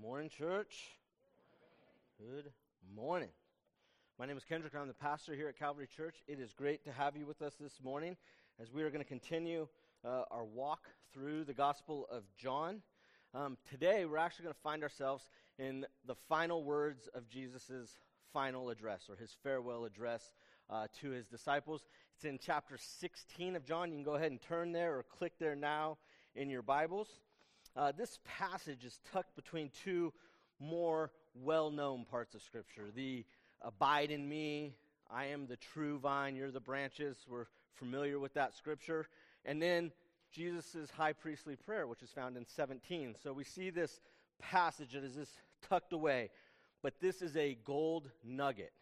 Morning, church. Good morning. My name is Kendrick. I'm the pastor here at Calvary Church. It is great to have you with us this morning as we are going to continue uh, our walk through the Gospel of John. Um, today, we're actually going to find ourselves in the final words of Jesus' final address or his farewell address uh, to his disciples. It's in chapter 16 of John. You can go ahead and turn there or click there now in your Bibles. Uh, this passage is tucked between two more well known parts of Scripture the abide in me, I am the true vine, you're the branches. We're familiar with that Scripture. And then Jesus' high priestly prayer, which is found in 17. So we see this passage that is just tucked away, but this is a gold nugget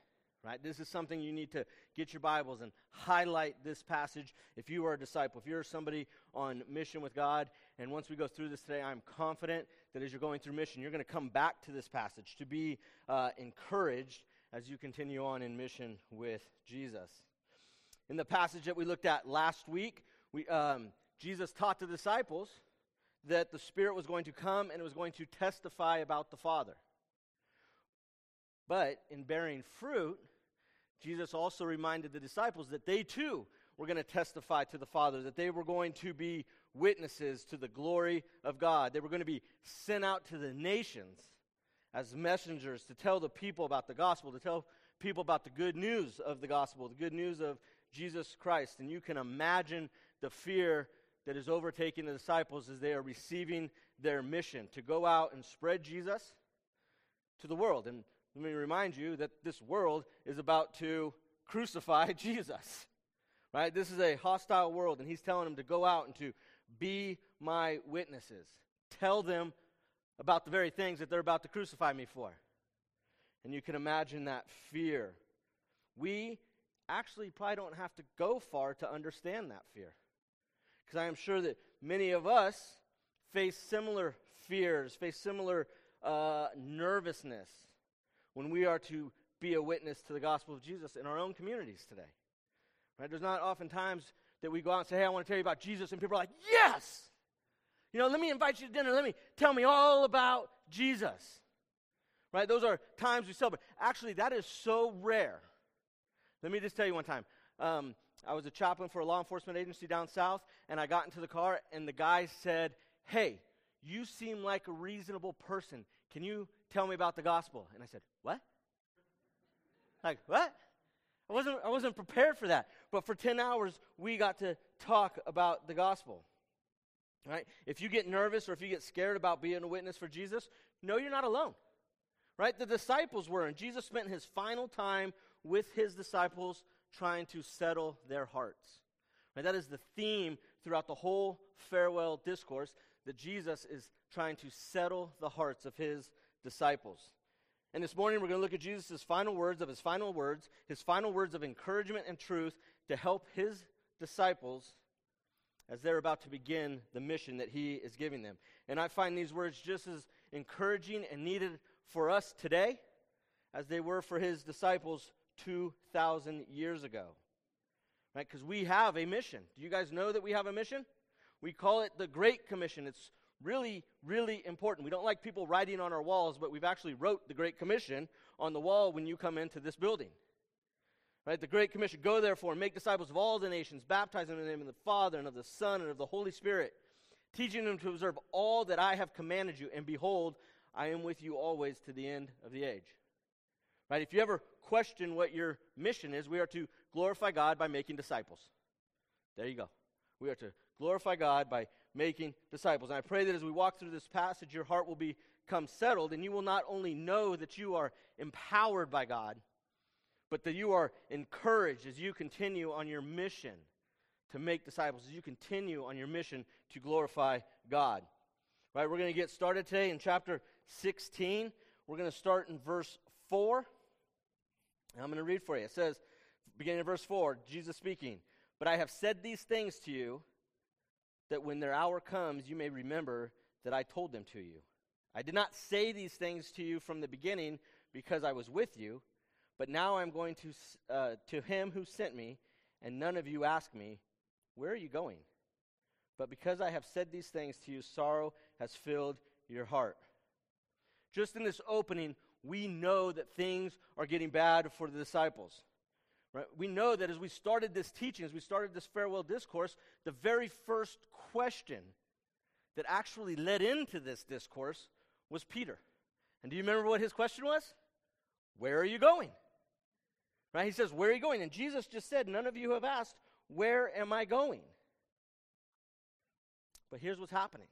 right? This is something you need to get your Bibles and highlight this passage if you are a disciple, if you're somebody on mission with God. And once we go through this today, I'm confident that as you're going through mission, you're going to come back to this passage to be uh, encouraged as you continue on in mission with Jesus. In the passage that we looked at last week, we, um, Jesus taught the disciples that the Spirit was going to come and it was going to testify about the Father. But in bearing fruit, Jesus also reminded the disciples that they too were going to testify to the Father, that they were going to be witnesses to the glory of God. They were going to be sent out to the nations as messengers to tell the people about the gospel, to tell people about the good news of the gospel, the good news of Jesus Christ. And you can imagine the fear that is overtaking the disciples as they are receiving their mission to go out and spread Jesus to the world. And let me remind you that this world is about to crucify Jesus. Right? This is a hostile world, and he's telling them to go out and to be my witnesses. Tell them about the very things that they're about to crucify me for. And you can imagine that fear. We actually probably don't have to go far to understand that fear. Because I am sure that many of us face similar fears, face similar uh, nervousness when we are to be a witness to the gospel of Jesus in our own communities today. Right? There's not often times that we go out and say, Hey, I want to tell you about Jesus, and people are like, Yes! You know, let me invite you to dinner. Let me tell me all about Jesus. Right? Those are times we celebrate. Actually, that is so rare. Let me just tell you one time. Um, I was a chaplain for a law enforcement agency down south, and I got into the car, and the guy said, Hey, you seem like a reasonable person. Can you tell me about the gospel? And I said, What? Like, what? I wasn't, I wasn't prepared for that. But for 10 hours, we got to talk about the gospel. Right? If you get nervous or if you get scared about being a witness for Jesus, no, you're not alone. Right? The disciples were, and Jesus spent his final time with his disciples trying to settle their hearts. Right? That is the theme throughout the whole farewell discourse that Jesus is trying to settle the hearts of his disciples. And this morning we're going to look at Jesus' final words of his final words, his final words of encouragement and truth to help his disciples as they're about to begin the mission that he is giving them. And I find these words just as encouraging and needed for us today as they were for his disciples 2,000 years ago. Right? Because we have a mission. Do you guys know that we have a mission? We call it the Great Commission. It's really, really important. We don't like people writing on our walls, but we've actually wrote the Great Commission on the wall when you come into this building. Right? The Great Commission go therefore and make disciples of all the nations, baptizing them in the name of the Father and of the Son and of the Holy Spirit, teaching them to observe all that I have commanded you, and behold, I am with you always to the end of the age. Right? If you ever question what your mission is, we are to glorify God by making disciples. There you go. We are to glorify God by making disciples. And I pray that as we walk through this passage, your heart will become settled, and you will not only know that you are empowered by God, but that you are encouraged as you continue on your mission to make disciples, as you continue on your mission to glorify God. Right, we're going to get started today in chapter 16. We're going to start in verse 4. And I'm going to read for you. It says, beginning of verse 4, Jesus speaking, But I have said these things to you that when their hour comes, you may remember that I told them to you. I did not say these things to you from the beginning because I was with you, but now I'm going to, uh, to him who sent me, and none of you ask me, Where are you going? But because I have said these things to you, sorrow has filled your heart. Just in this opening, we know that things are getting bad for the disciples. Right? We know that as we started this teaching, as we started this farewell discourse, the very first question that actually led into this discourse was Peter. And do you remember what his question was? Where are you going? Right? He says, Where are you going? And Jesus just said, None of you have asked, Where am I going? But here's what's happening.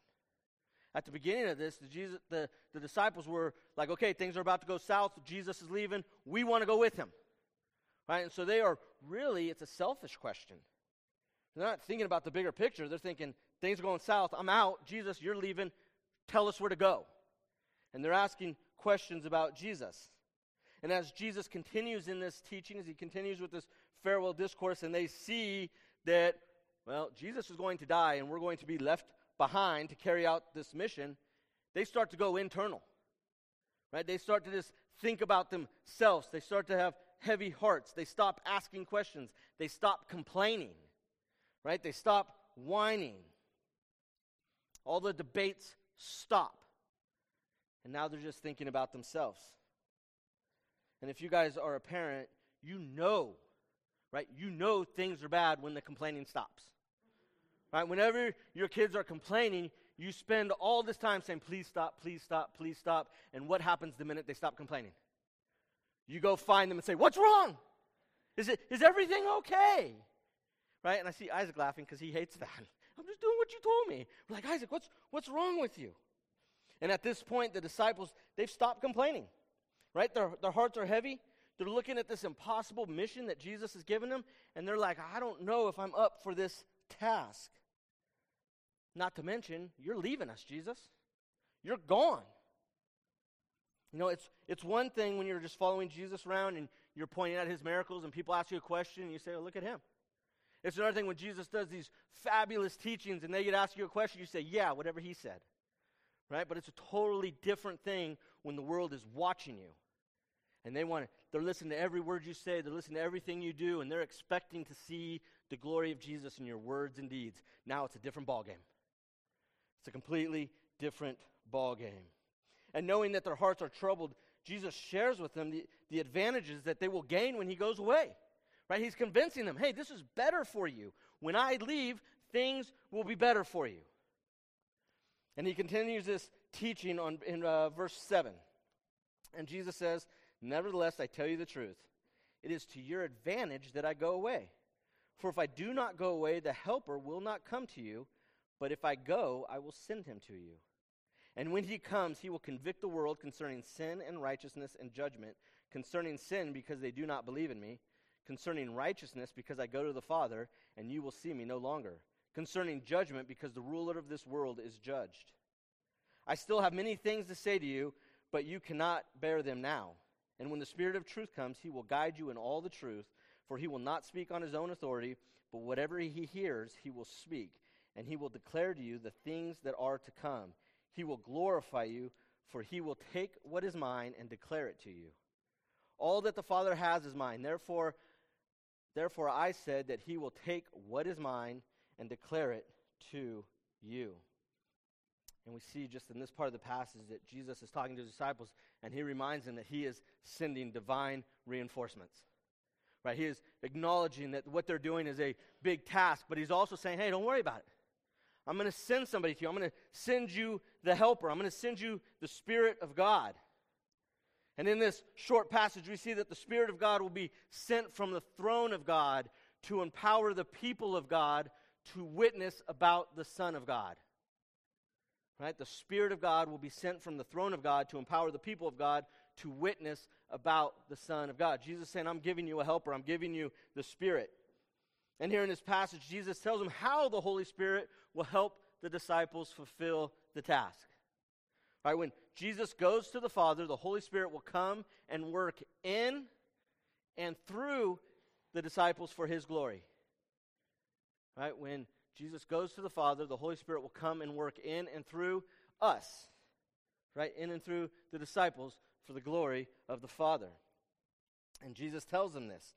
At the beginning of this, the, Jesus, the, the disciples were like, okay, things are about to go south. Jesus is leaving. We want to go with him. Right? And so they are really, it's a selfish question. They're not thinking about the bigger picture. They're thinking, things are going south. I'm out. Jesus, you're leaving. Tell us where to go. And they're asking questions about Jesus. And as Jesus continues in this teaching, as he continues with this farewell discourse, and they see that, well, Jesus is going to die and we're going to be left behind to carry out this mission, they start to go internal. Right? They start to just think about themselves. They start to have heavy hearts. They stop asking questions. They stop complaining. Right? They stop whining. All the debates stop. And now they're just thinking about themselves. And if you guys are a parent, you know, right? You know things are bad when the complaining stops. Right? Whenever your kids are complaining, you spend all this time saying, please stop, please stop, please stop. And what happens the minute they stop complaining? You go find them and say, What's wrong? Is, it, is everything okay? Right? And I see Isaac laughing because he hates that. I'm just doing what you told me. We're like, Isaac, what's, what's wrong with you? And at this point, the disciples, they've stopped complaining. Right? Their, their hearts are heavy. They're looking at this impossible mission that Jesus has given them, and they're like, I don't know if I'm up for this task. Not to mention, you're leaving us, Jesus. You're gone. You know, it's, it's one thing when you're just following Jesus around and you're pointing out his miracles and people ask you a question and you say, oh, look at him. It's another thing when Jesus does these fabulous teachings and they get ask you a question, you say, yeah, whatever he said. Right? But it's a totally different thing when the world is watching you. And they want to, they're listening to every word you say, they're listening to everything you do, and they're expecting to see the glory of Jesus in your words and deeds. Now it's a different ballgame. It's a completely different ball game. And knowing that their hearts are troubled, Jesus shares with them the, the advantages that they will gain when he goes away. Right? He's convincing them, hey, this is better for you. When I leave, things will be better for you. And he continues this teaching on, in uh, verse 7. And Jesus says, Nevertheless, I tell you the truth. It is to your advantage that I go away. For if I do not go away, the Helper will not come to you. But if I go, I will send him to you. And when he comes, he will convict the world concerning sin and righteousness and judgment. Concerning sin, because they do not believe in me. Concerning righteousness, because I go to the Father, and you will see me no longer. Concerning judgment, because the ruler of this world is judged. I still have many things to say to you, but you cannot bear them now. And when the Spirit of truth comes, he will guide you in all the truth, for he will not speak on his own authority, but whatever he hears, he will speak and he will declare to you the things that are to come. He will glorify you, for he will take what is mine and declare it to you. All that the Father has is mine. Therefore, therefore I said that he will take what is mine and declare it to you. And we see just in this part of the passage that Jesus is talking to his disciples, and he reminds them that he is sending divine reinforcements. Right? He is acknowledging that what they're doing is a big task, but he's also saying, hey, don't worry about it. I'm going to send somebody to you. I'm going to send you the helper. I'm going to send you the Spirit of God. And in this short passage, we see that the Spirit of God will be sent from the throne of God to empower the people of God to witness about the Son of God. Right? The Spirit of God will be sent from the throne of God to empower the people of God to witness about the Son of God. Jesus saying, I'm giving you a helper, I'm giving you the Spirit. And here in this passage, Jesus tells them how the Holy Spirit will help the disciples fulfill the task. Right? When Jesus goes to the Father, the Holy Spirit will come and work in and through the disciples for his glory. Right? When Jesus goes to the Father, the Holy Spirit will come and work in and through us. Right? In and through the disciples for the glory of the Father. And Jesus tells them this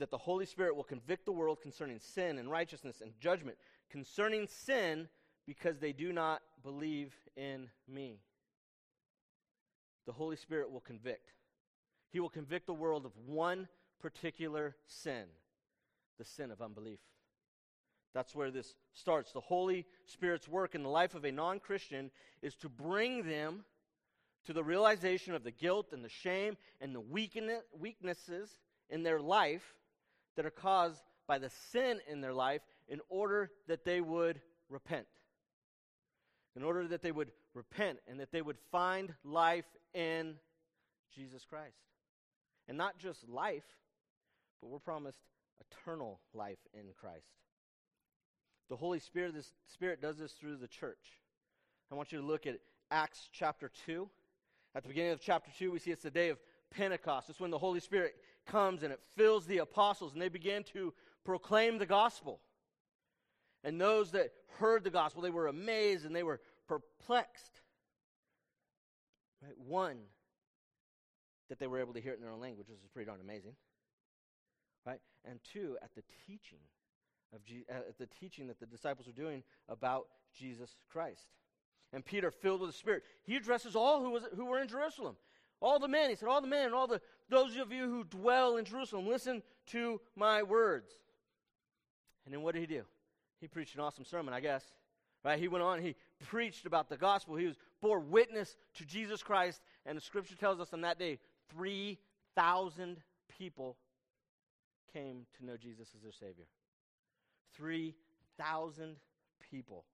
that the Holy Spirit will convict the world concerning sin and righteousness and judgment, concerning sin because they do not believe in me. the Holy Spirit will convict. He will convict the world of one particular sin the sin of unbelief. That's where this starts. The Holy Spirit's work in the life of a non Christian is to bring them to the realization of the guilt and the shame and the weaknesses in their life that are caused by the sin in their life in order that they would repent. In order that they would repent and that they would find life in Jesus Christ. And not just life, but we're promised eternal life in Christ. The Holy Spirit, this Spirit does this through the church. I want you to look at Acts chapter 2. At the beginning of chapter 2, we see it's the day of Pentecost. It's when the Holy Spirit comes and it fills the apostles, and they begin to proclaim the gospel. And those that heard the gospel, they were amazed and they were perplexed. Right? One, that they were able to hear it in their own language, which is pretty darn amazing. Right? And two, at the teaching of Je- uh, at the teaching that the disciples were doing about Jesus Christ. And Peter, filled with the Spirit, he addresses all who, was, who were in Jerusalem. All the men, he said, all the men, and all the those of you who dwell in Jerusalem, listen to my words. And then what did he do? He preached an awesome sermon, I guess. Right? He went on, he preached about the gospel. He was bore witness to Jesus Christ, and the scripture tells us on that day, 3,000 people came to know Jesus as their Savior. 3,000 people.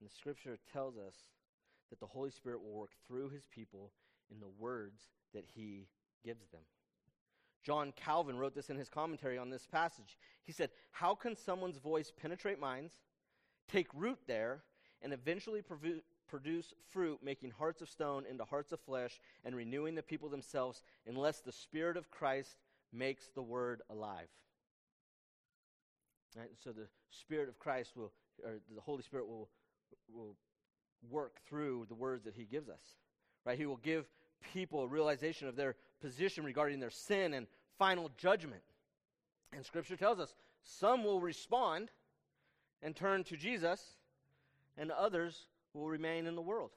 And the scripture tells us that the Holy Spirit will work through his people in the words that he gives them. John Calvin wrote this in his commentary on this passage. He said, How can someone's voice penetrate minds, take root there, and eventually produce fruit, making hearts of stone into hearts of flesh, and renewing the people themselves, unless the Spirit of Christ makes the word alive? Right? So the Spirit of Christ will, or the Holy Spirit will, will work through the words that He gives us. Right? He will give people a realization of their position regarding their sin and final judgment. And Scripture tells us some will respond and turn to Jesus, and others will remain in the world.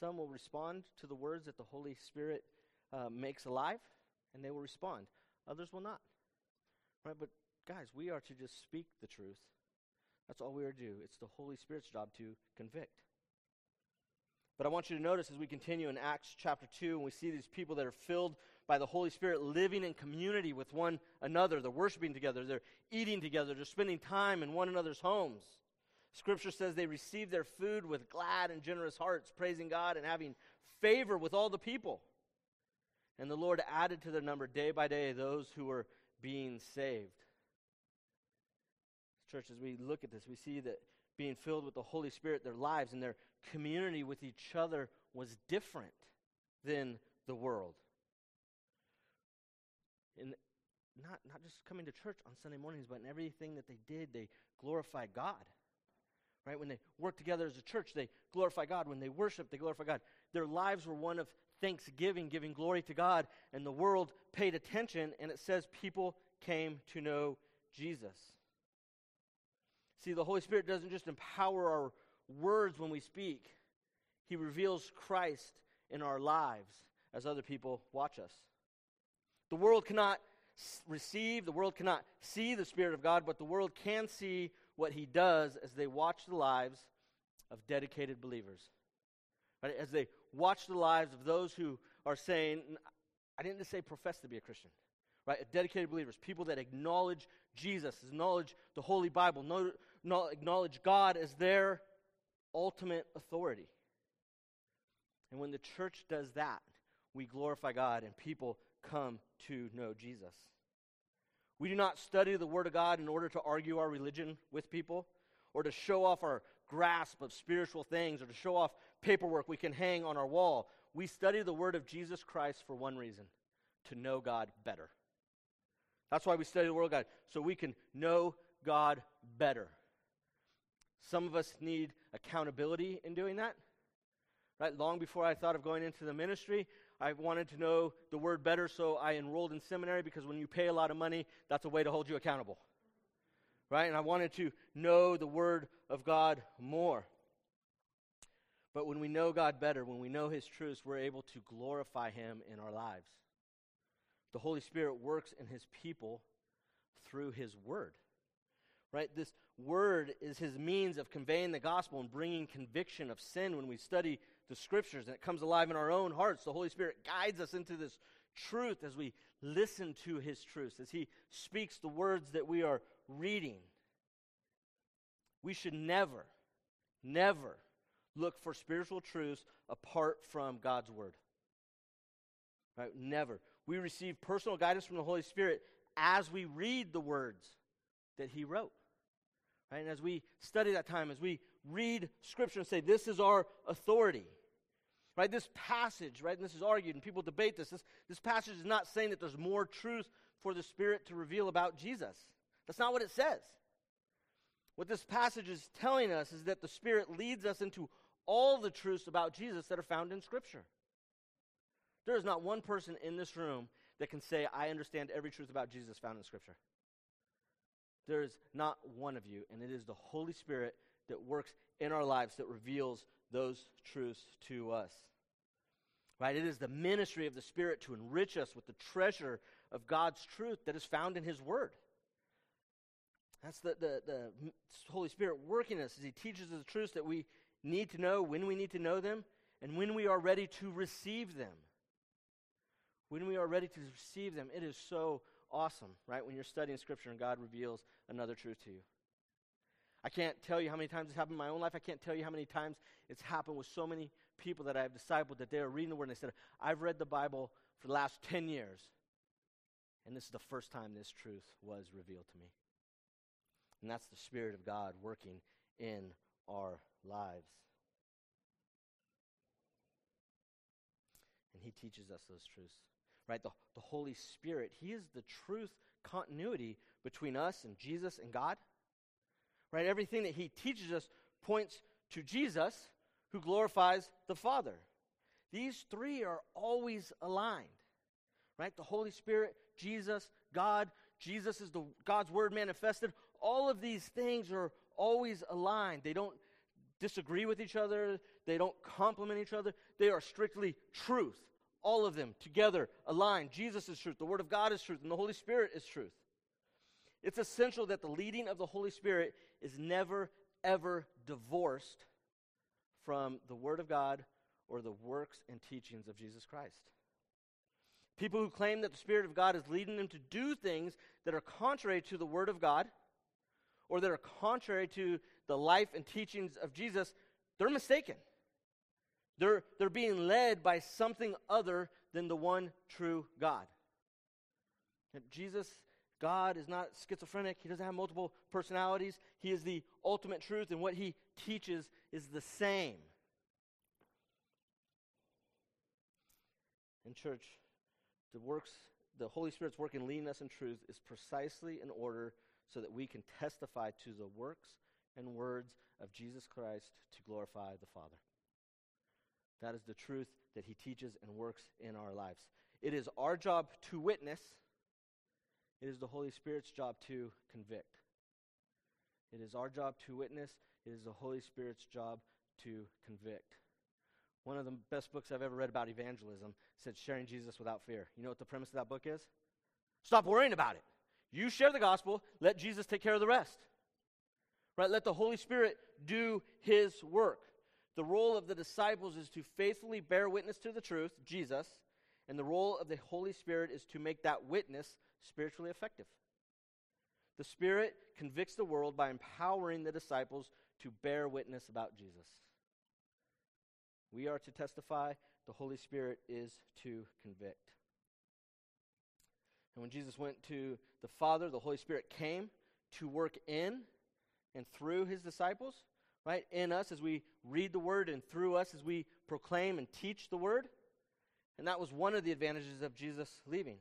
Some will respond to the words that the Holy Spirit uh, makes alive, and they will respond. Others will not. Right? But, guys, we are to just speak the truth. That's all we are to do. It's the Holy Spirit's job to convict. But I want you to notice as we continue in Acts chapter 2, and we see these people that are filled by the Holy Spirit living in community with one another. They're worshiping together, they're eating together, they're spending time in one another's homes. Scripture says they received their food with glad and generous hearts, praising God and having favor with all the people. And the Lord added to their number day by day those who were being saved. Church, as we look at this, we see that being filled with the Holy Spirit, their lives and their community with each other was different than the world. And not, not just coming to church on Sunday mornings, but in everything that they did, they glorified God. Right? When they worked together as a church, they glorify God. When they worship, they glorify God. Their lives were one of thanksgiving, giving glory to God, and the world paid attention, and it says people came to know Jesus. See, the Holy Spirit doesn't just empower our words when we speak, He reveals Christ in our lives as other people watch us. The world cannot receive, the world cannot see the Spirit of God, but the world can see what He does as they watch the lives of dedicated believers. Right? As they watch the lives of those who are saying, I didn't just say profess to be a Christian, right? Dedicated believers, people that acknowledge Jesus, acknowledge the Holy Bible, know, know, acknowledge God as their ultimate authority. And when the church does that, we glorify God and people come to know Jesus. We do not study the Word of God in order to argue our religion with people or to show off our grasp of spiritual things or to show off paperwork we can hang on our wall. We study the Word of Jesus Christ for one reason to know God better. That's why we study the Word of God, so we can know God better. Some of us need accountability in doing that. Right? Long before I thought of going into the ministry, I wanted to know the word better, so I enrolled in seminary because when you pay a lot of money, that's a way to hold you accountable. right? And I wanted to know the Word of God more. But when we know God better, when we know His truths, we're able to glorify Him in our lives. The Holy Spirit works in His people through His Word. Right? This Word is His means of conveying the gospel and bringing conviction of sin when we study the Scriptures and it comes alive in our own hearts. The Holy Spirit guides us into this truth as we listen to His truths, as He speaks the words that we are reading. We should never, never look for spiritual truths apart from God's Word. Right? Never. We receive personal guidance from the Holy Spirit as we read the words that He wrote. Right? And as we study that time, as we read Scripture and say, this is our authority. Right? This passage, right? And this is argued, and people debate this. This, this passage is not saying that there's more truth for the Spirit to reveal about Jesus. That's not what it says. What this passage is telling us is that the Spirit leads us into all the truths about Jesus that are found in Scripture. There is not one person in this room that can say, I understand every truth about Jesus found in Scripture. There is not one of you, and it is the Holy Spirit that works in our lives that reveals those truths to us. Right? It is the ministry of the Spirit to enrich us with the treasure of God's truth that is found in His Word. That's the, the, the Holy Spirit working us as He teaches us the truths that we need to know, when we need to know them, and when we are ready to receive them. When we are ready to receive them, it is so awesome, right? When you're studying Scripture and God reveals another truth to you. I can't tell you how many times it's happened in my own life. I can't tell you how many times it's happened with so many people that I've discipled that they are reading the Word and they said, I've read the Bible for the last 10 years, and this is the first time this truth was revealed to me. And that's the Spirit of God working in our lives. And He teaches us those truths. Right? The, the Holy Spirit, He is the truth continuity between us and Jesus and God. Right? Everything that He teaches us points to Jesus, who glorifies the Father. These three are always aligned. Right? The Holy Spirit, Jesus, God. Jesus is the God's word manifested. All of these things are always aligned. They don't disagree with each other, they don't complement each other. They are strictly truth. All of them together aligned. Jesus is truth, the Word of God is truth, and the Holy Spirit is truth. It's essential that the leading of the Holy Spirit is never, ever divorced from the Word of God or the works and teachings of Jesus Christ. People who claim that the Spirit of God is leading them to do things that are contrary to the Word of God or that are contrary to the life and teachings of Jesus, they're mistaken. They're, they're being led by something other than the one true God. And Jesus, God, is not schizophrenic. He doesn't have multiple personalities. He is the ultimate truth, and what he teaches is the same. In church, the works, the Holy Spirit's work in leading us in truth is precisely in order so that we can testify to the works and words of Jesus Christ to glorify the Father. That is the truth that he teaches and works in our lives. It is our job to witness, it is the Holy Spirit's job to convict. It is our job to witness, it is the Holy Spirit's job to convict. One of the best books I've ever read about evangelism said sharing Jesus without fear. You know what the premise of that book is? Stop worrying about it. You share the gospel, let Jesus take care of the rest. Right? Let the Holy Spirit do his work. The role of the disciples is to faithfully bear witness to the truth, Jesus, and the role of the Holy Spirit is to make that witness spiritually effective. The Spirit convicts the world by empowering the disciples to bear witness about Jesus. We are to testify, the Holy Spirit is to convict. And when Jesus went to the Father, the Holy Spirit came to work in and through his disciples, right? In us as we read the word and through us as we proclaim and teach the word. And that was one of the advantages of Jesus leaving.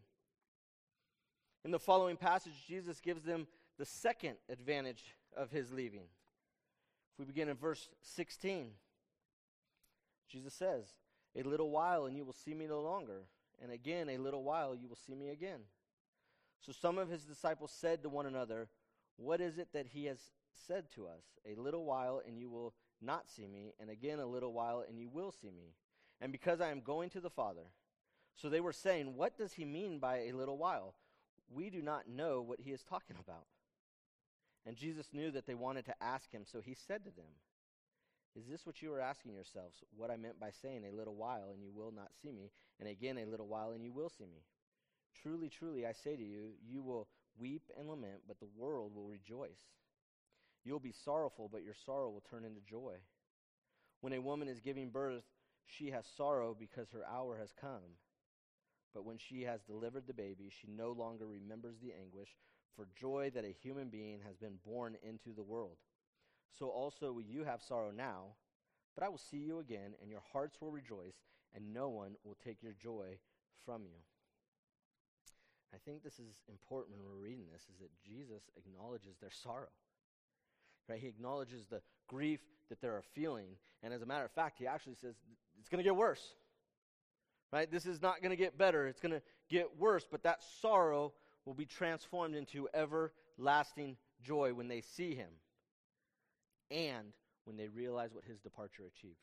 In the following passage, Jesus gives them the second advantage of his leaving. If we begin in verse 16, Jesus says, A little while and you will see me no longer, and again a little while you will see me again. So some of his disciples said to one another, What is it that he has said to us? A little while, and you will not see me, and again a little while, and you will see me. And because I am going to the Father. So they were saying, What does he mean by a little while? We do not know what he is talking about. And Jesus knew that they wanted to ask him, so he said to them, Is this what you are asking yourselves? What I meant by saying, A little while, and you will not see me, and again a little while, and you will see me? Truly, truly, I say to you, you will weep and lament, but the world will rejoice. You'll be sorrowful, but your sorrow will turn into joy. When a woman is giving birth, she has sorrow because her hour has come. But when she has delivered the baby, she no longer remembers the anguish for joy that a human being has been born into the world. So also you have sorrow now, but I will see you again, and your hearts will rejoice, and no one will take your joy from you. I think this is important when we're reading this is that Jesus acknowledges their sorrow. Right? He acknowledges the grief that they're feeling, and as a matter of fact, he actually says it's going to get worse. Right? This is not going to get better. It's going to get worse, but that sorrow will be transformed into everlasting joy when they see him and when they realize what his departure achieved.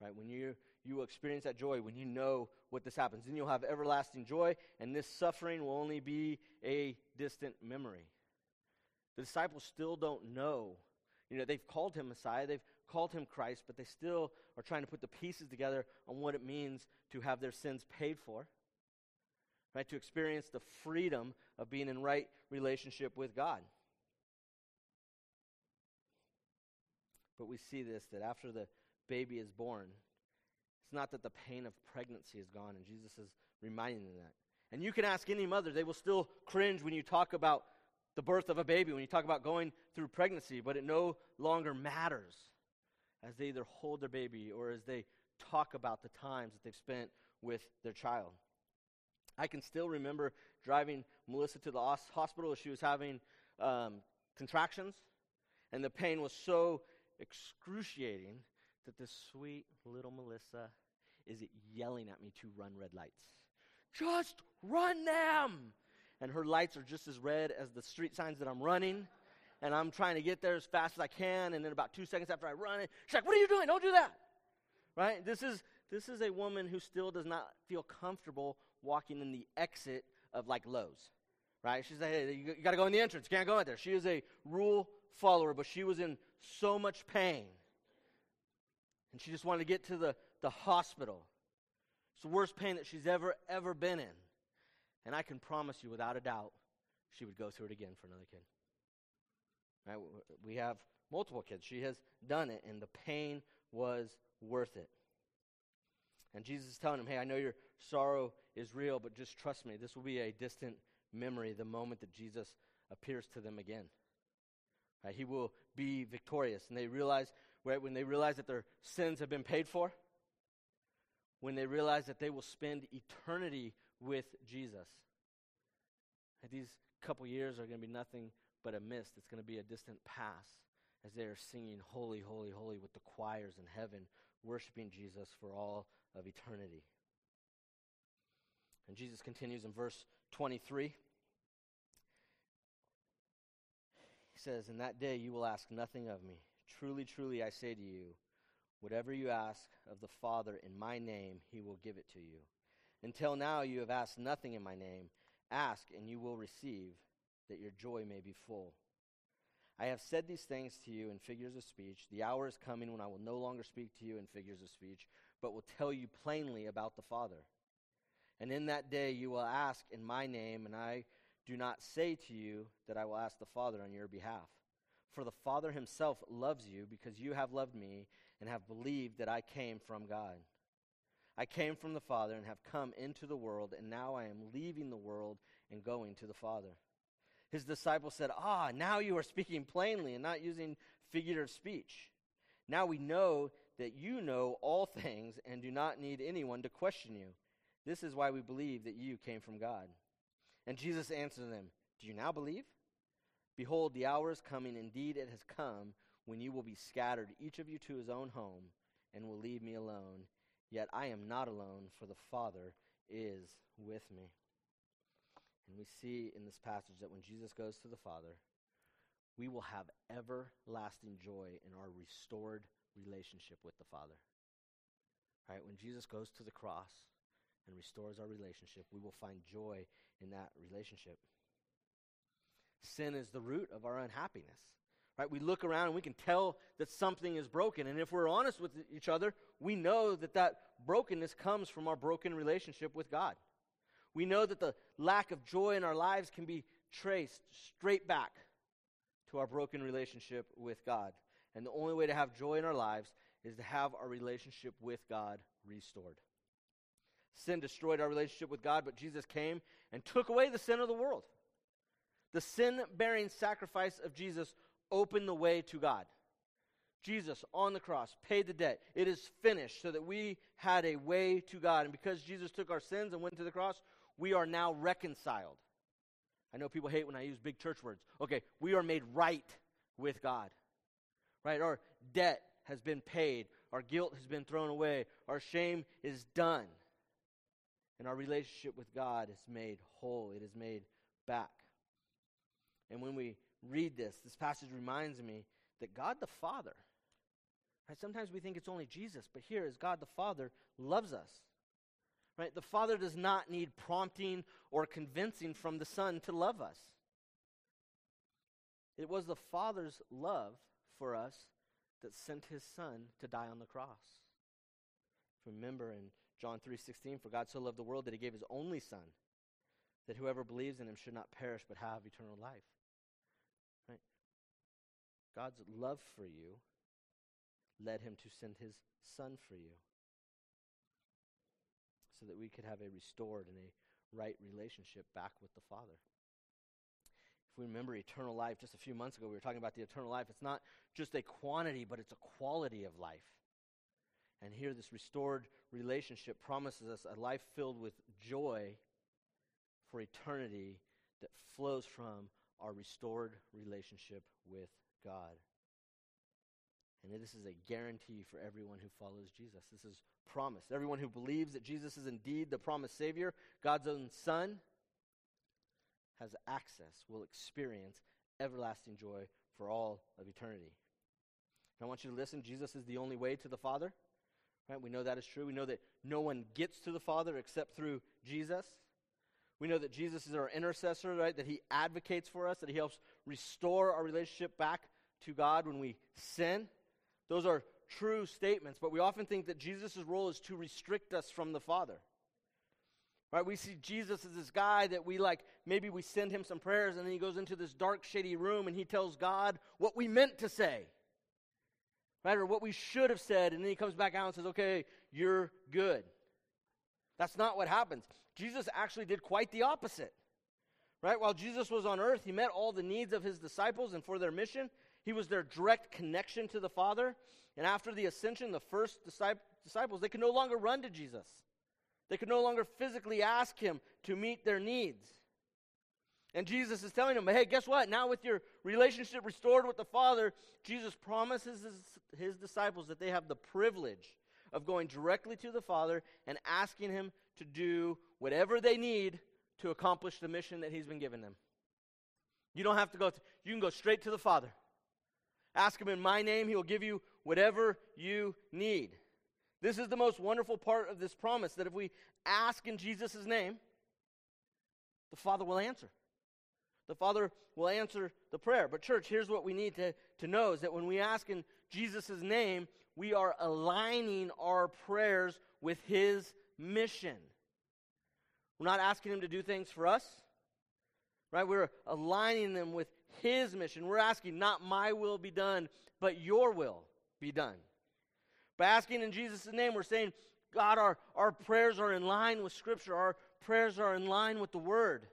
Right? When you you experience that joy when you know what this happens. Then you'll have everlasting joy, and this suffering will only be a distant memory. The disciples still don't know. You know, they've called him Messiah, they've called him Christ, but they still are trying to put the pieces together on what it means to have their sins paid for right? To experience the freedom of being in right relationship with God. But we see this that after the baby is born, it's not that the pain of pregnancy is gone, and Jesus is reminding them that. And you can ask any mother, they will still cringe when you talk about the birth of a baby, when you talk about going through pregnancy, but it no longer matters as they either hold their baby or as they talk about the times that they've spent with their child. I can still remember driving Melissa to the hospital as she was having um, contractions, and the pain was so excruciating that this sweet little Melissa is yelling at me to run red lights. Just run them! And her lights are just as red as the street signs that I'm running. And I'm trying to get there as fast as I can. And then about two seconds after I run it, she's like, What are you doing? Don't do that. Right? This is, this is a woman who still does not feel comfortable walking in the exit of like Lowe's, right? She's like, hey, you, you got to go in the entrance. You can't go in there. She is a rule follower, but she was in so much pain. And she just wanted to get to the, the hospital. It's the worst pain that she's ever, ever been in. And I can promise you, without a doubt, she would go through it again for another kid. Right? We have multiple kids. She has done it, and the pain was worth it. And Jesus is telling him, Hey, I know your sorrow is real, but just trust me, this will be a distant memory the moment that Jesus appears to them again. Right? He will be victorious. And they realize, right, when they realize that their sins have been paid for, when they realize that they will spend eternity with Jesus. These couple years are going to be nothing but a mist. It's going to be a distant past as they are singing Holy, Holy, Holy with the choirs in heaven, worshiping Jesus for all of eternity. And Jesus continues in verse 23. He says, In that day you will ask nothing of me. Truly, truly, I say to you, whatever you ask of the Father in my name, he will give it to you. Until now you have asked nothing in my name. Ask, and you will receive, that your joy may be full. I have said these things to you in figures of speech. The hour is coming when I will no longer speak to you in figures of speech, but will tell you plainly about the Father. And in that day you will ask in my name, and I do not say to you that I will ask the Father on your behalf. For the Father himself loves you because you have loved me and have believed that I came from God. I came from the Father and have come into the world, and now I am leaving the world and going to the Father. His disciples said, Ah, now you are speaking plainly and not using figurative speech. Now we know that you know all things and do not need anyone to question you. This is why we believe that you came from God. And Jesus answered them, Do you now believe? Behold, the hour is coming, indeed it has come, when you will be scattered, each of you to his own home, and will leave me alone. Yet I am not alone, for the Father is with me. And we see in this passage that when Jesus goes to the Father, we will have everlasting joy in our restored relationship with the Father. Right? When Jesus goes to the cross and restores our relationship, we will find joy in that relationship. Sin is the root of our unhappiness. Right? We look around and we can tell that something is broken. And if we're honest with each other, we know that that brokenness comes from our broken relationship with God. We know that the lack of joy in our lives can be traced straight back to our broken relationship with God. And the only way to have joy in our lives is to have our relationship with God restored. Sin destroyed our relationship with God, but Jesus came and took away the sin of the world. The sin bearing sacrifice of Jesus opened the way to God. Jesus on the cross paid the debt. It is finished so that we had a way to God. And because Jesus took our sins and went to the cross, we are now reconciled. I know people hate when I use big church words. Okay, we are made right with God. Right? Our debt has been paid, our guilt has been thrown away, our shame is done. And our relationship with God is made whole, it is made back. And when we read this, this passage reminds me that God the Father, right, sometimes we think it's only Jesus, but here is God the Father loves us. Right? The Father does not need prompting or convincing from the Son to love us. It was the Father's love for us that sent his Son to die on the cross. Remember in John 3:16, for God so loved the world that he gave his only son that whoever believes in him should not perish but have eternal life. God's love for you led him to send his son for you so that we could have a restored and a right relationship back with the Father. If we remember eternal life, just a few months ago, we were talking about the eternal life. It's not just a quantity, but it's a quality of life. And here, this restored relationship promises us a life filled with joy for eternity that flows from our restored relationship with God. And this is a guarantee for everyone who follows Jesus. This is promise. Everyone who believes that Jesus is indeed the promised Savior, God's own Son, has access, will experience everlasting joy for all of eternity. And I want you to listen Jesus is the only way to the Father. Right? We know that is true. We know that no one gets to the Father except through Jesus. We know that Jesus is our intercessor, right? That he advocates for us, that he helps restore our relationship back to God when we sin. Those are true statements, but we often think that Jesus' role is to restrict us from the Father. Right? We see Jesus as this guy that we like, maybe we send him some prayers and then he goes into this dark, shady room and he tells God what we meant to say. Right? Or what we should have said, and then he comes back out and says, okay, you're good. That's not what happens. Jesus actually did quite the opposite. Right? While Jesus was on earth, he met all the needs of his disciples and for their mission. He was their direct connection to the Father. And after the ascension, the first disciples, they could no longer run to Jesus. They could no longer physically ask him to meet their needs. And Jesus is telling them, hey, guess what? Now, with your relationship restored with the Father, Jesus promises his, his, disciples that they have the privilege of going directly to the Father and asking him to do whatever they need to accomplish the mission that he's been given them. You don't have to go, you can go straight to the Father. Ask him in my name, he will give you whatever you need. This is the most wonderful part of this promise that if we ask in Jesus' name, the Father will answer. The Father will answer the prayer. But, church, here's what we need to, to know is that when we ask in Jesus' name, we are aligning our prayers with His mission. We're not asking Him to do things for us, right? We're aligning them with his mission. We're asking, not my will be done, but your will be done. By asking in Jesus' name, we're saying, God, our, our prayers are in line with Scripture, our prayers are in line with the Word.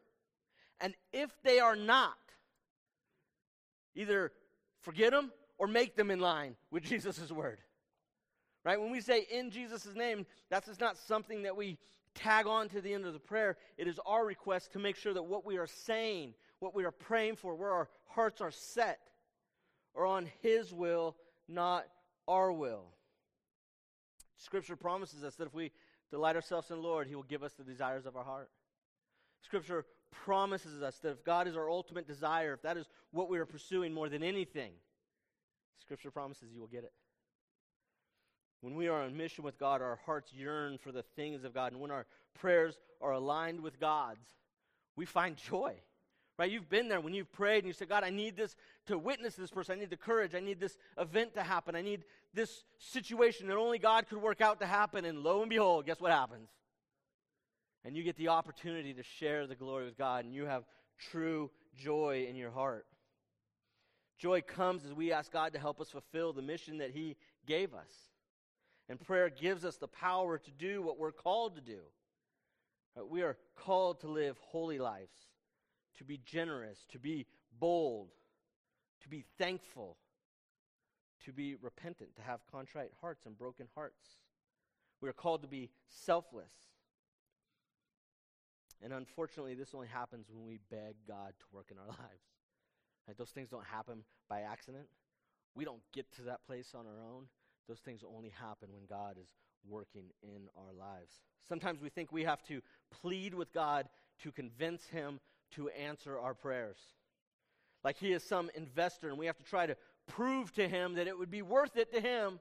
And if they are not, either forget them or make them in line with Jesus' Word. Right? When we say in Jesus' name, that's just not something that we tag on to the end of the prayer. It is our request to make sure that what we are saying what we are praying for, where our hearts are set, are on His will, not our will. Scripture promises us that if we delight ourselves in the Lord, He will give us the desires of our heart. Scripture promises us that if God is our ultimate desire, if that is what we are pursuing more than anything, Scripture promises you will get it. When we are on mission with God, our hearts yearn for the things of God. And when our prayers are aligned with God's, we find joy. Right? You've been there when you've prayed and you said, God, I need this to witness this person. I need the courage. I need this event to happen. I need this situation that only God could work out to happen. And lo and behold, guess what happens? And you get the opportunity to share the glory with God, and you have true joy in your heart. Joy comes as we ask God to help us fulfill the mission that He gave us. And prayer gives us the power to do what we're called to do. We are called to live holy lives to be generous, to be bold, to be thankful, to be repentant, to have contrite hearts and broken hearts. We are called to be selfless. And unfortunately, this only happens when we beg God to work in our lives. Like those things don't happen by accident. We don't get to that place on our own. Those things only happen when God is working in our lives. Sometimes we think we have to plead with God to convince Him to answer our prayers. Like he is some investor, and we have to try to prove to him that it would be worth it to him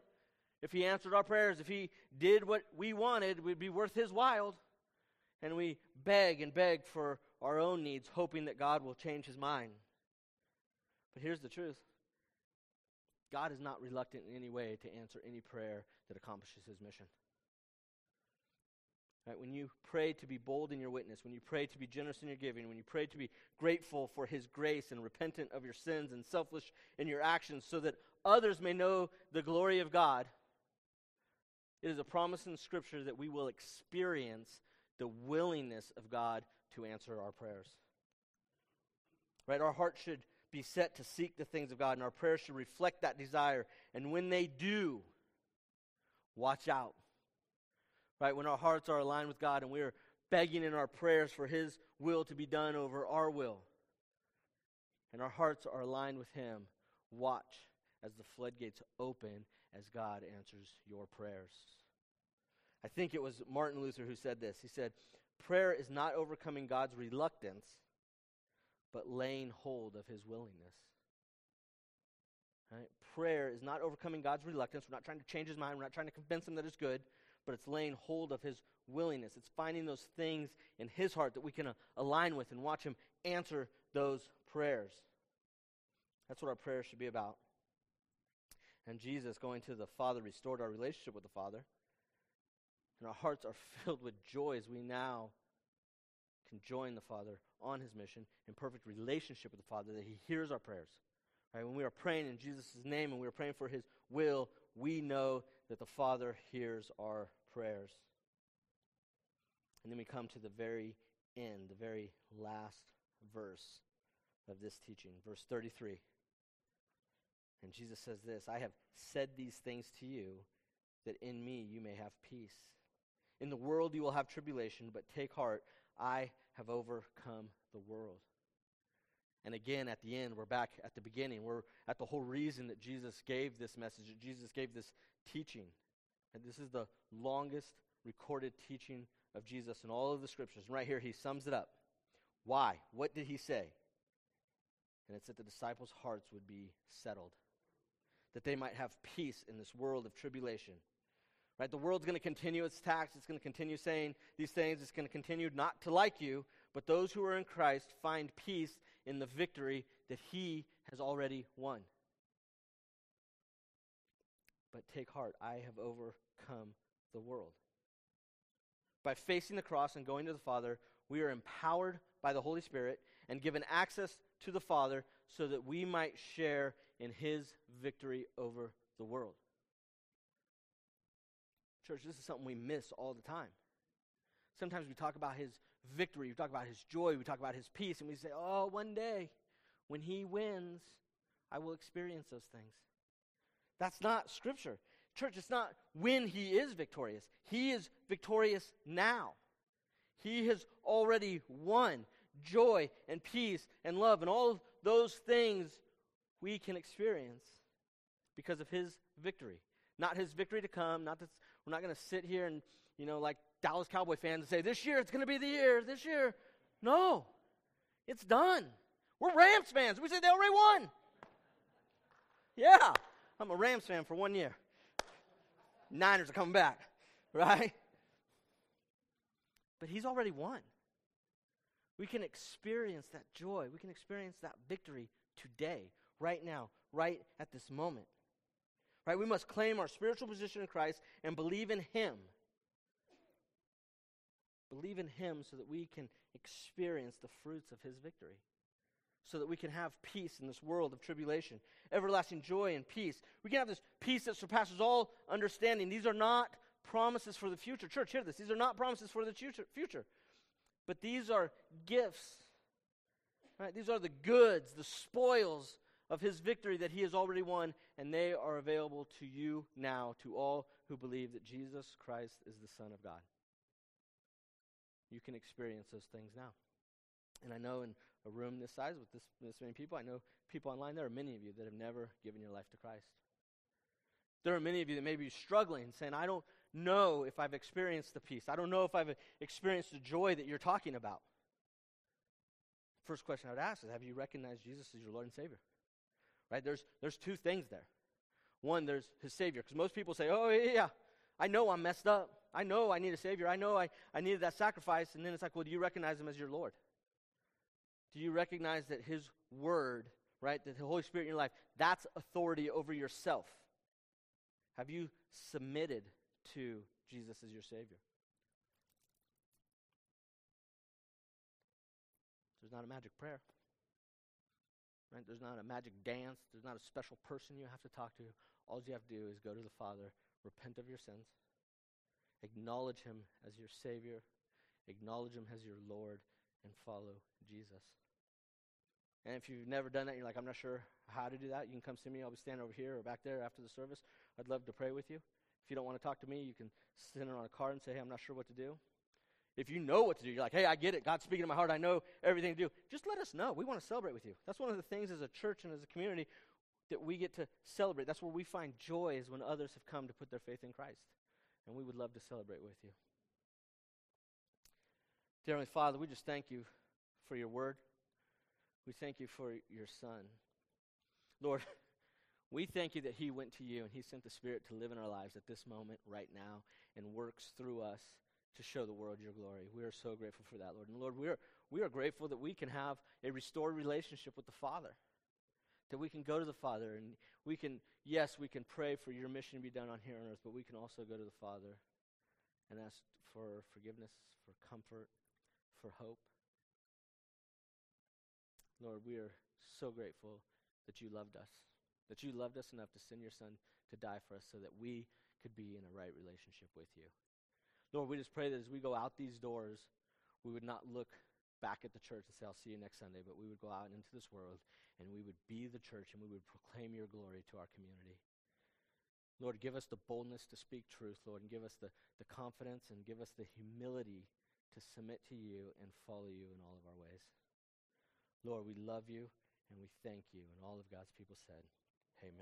if he answered our prayers. If he did what we wanted, it would be worth his while. And we beg and beg for our own needs, hoping that God will change his mind. But here's the truth God is not reluctant in any way to answer any prayer that accomplishes his mission. Right? When you pray to be bold in your witness, when you pray to be generous in your giving, when you pray to be grateful for His grace and repentant of your sins and selfish in your actions so that others may know the glory of God, it is a promise in Scripture that we will experience the willingness of God to answer our prayers. Right? Our heart should be set to seek the things of God, and our prayers should reflect that desire. And when they do, watch out right? When our hearts are aligned with God and we are begging in our prayers for His will to be done over our will, and our hearts are aligned with Him, watch as the floodgates open as God answers your prayers. I think it was Martin Luther who said this. He said, Prayer is not overcoming God's reluctance, but laying hold of His willingness. Right? Prayer is not overcoming God's reluctance. We're not trying to change His mind. We're not trying to convince Him that it's good but it's laying hold of his willingness. It's finding those things in his heart that we can uh, align with and watch him answer those prayers. That's what our prayers should be about. And Jesus, going to the Father, restored our relationship with the Father. And our hearts are filled with joy as we now can join the Father on his mission in perfect relationship with the Father, that he hears our prayers. Right? When we are praying in Jesus' name and we are praying for his will, we know that the Father hears our prayers. And then we come to the very end, the very last verse of this teaching, verse 33. And Jesus says this I have said these things to you that in me you may have peace. In the world you will have tribulation, but take heart, I have overcome the world. And again, at the end, we're back at the beginning. We're at the whole reason that Jesus gave this message, that Jesus gave this teaching. And this is the longest recorded teaching of Jesus in all of the scriptures. And right here, he sums it up. Why? What did he say? And it's that the disciples' hearts would be settled, that they might have peace in this world of tribulation. Right? The world's going to continue its attacks. It's going to continue saying these things. It's going to continue not to like you. But those who are in Christ find peace in the victory that he has already won. But take heart, I have overcome the world. By facing the cross and going to the Father, we are empowered by the Holy Spirit and given access to the Father so that we might share in his victory over the world. Church, this is something we miss all the time. Sometimes we talk about his victory, we talk about his joy, we talk about his peace, and we say, oh, one day when he wins, I will experience those things. That's not Scripture. Church, it's not when he is victorious. He is victorious now. He has already won joy and peace and love and all those things we can experience because of his victory. Not his victory to come, not that we're not going to sit here and, you know, like Dallas Cowboy fans and say, this year it's going to be the year, this year. No. It's done. We're Rams fans. We say they already won. Yeah. I'm a Rams fan for one year. Niners are coming back, right? But he's already won. We can experience that joy. We can experience that victory today, right now, right at this moment. Right? We must claim our spiritual position in Christ and believe in him. Believe in him so that we can experience the fruits of his victory. So that we can have peace in this world of tribulation, everlasting joy and peace. We can have this peace that surpasses all understanding. These are not promises for the future. Church, hear this. These are not promises for the future. But these are gifts. Right? These are the goods, the spoils of his victory that he has already won, and they are available to you now, to all who believe that Jesus Christ is the Son of God. You can experience those things now. And I know in a room this size with this, this many people, I know people online, there are many of you that have never given your life to Christ. There are many of you that may be struggling, saying, I don't know if I've experienced the peace. I don't know if I've experienced the joy that you're talking about. First question I would ask is Have you recognized Jesus as your Lord and Savior? Right? There's, there's two things there. One, there's his Savior. Because most people say, Oh, yeah, yeah, I know I'm messed up. I know I need a Savior. I know I, I needed that sacrifice. And then it's like, Well, do you recognize him as your Lord? Do you recognize that his word, right, that the Holy Spirit in your life, that's authority over yourself? Have you submitted to Jesus as your Savior? There's not a magic prayer. Right? There's not a magic dance. There's not a special person you have to talk to. All you have to do is go to the Father, repent of your sins, acknowledge Him as your Savior, acknowledge Him as your Lord, and follow Jesus. And if you've never done that, you're like, I'm not sure how to do that, you can come see me. I'll be standing over here or back there after the service. I'd love to pray with you. If you don't want to talk to me, you can send it on a card and say, hey, I'm not sure what to do. If you know what to do, you're like, hey, I get it. God's speaking to my heart. I know everything to do. Just let us know. We want to celebrate with you. That's one of the things as a church and as a community that we get to celebrate. That's where we find joy is when others have come to put their faith in Christ. And we would love to celebrate with you. Dear Heavenly Father, we just thank you for your word. We thank you for your Son. Lord, we thank you that He went to you and He sent the Spirit to live in our lives at this moment, right now, and works through us to show the world your glory. We are so grateful for that, Lord. And Lord, we are, we are grateful that we can have a restored relationship with the Father. That we can go to the Father and we can, yes, we can pray for your mission to be done on here on earth, but we can also go to the Father and ask for forgiveness, for comfort, for hope. Lord, we are so grateful that you loved us, that you loved us enough to send your Son to die for us so that we could be in a right relationship with you. Lord, we just pray that as we go out these doors, we would not look back at the church and say, I'll see you next Sunday, but we would go out into this world and we would be the church and we would proclaim your glory to our community. Lord, give us the boldness to speak truth, Lord, and give us the, the confidence and give us the humility to submit to you and follow you in all of our ways. Lord, we love you and we thank you. And all of God's people said, Amen.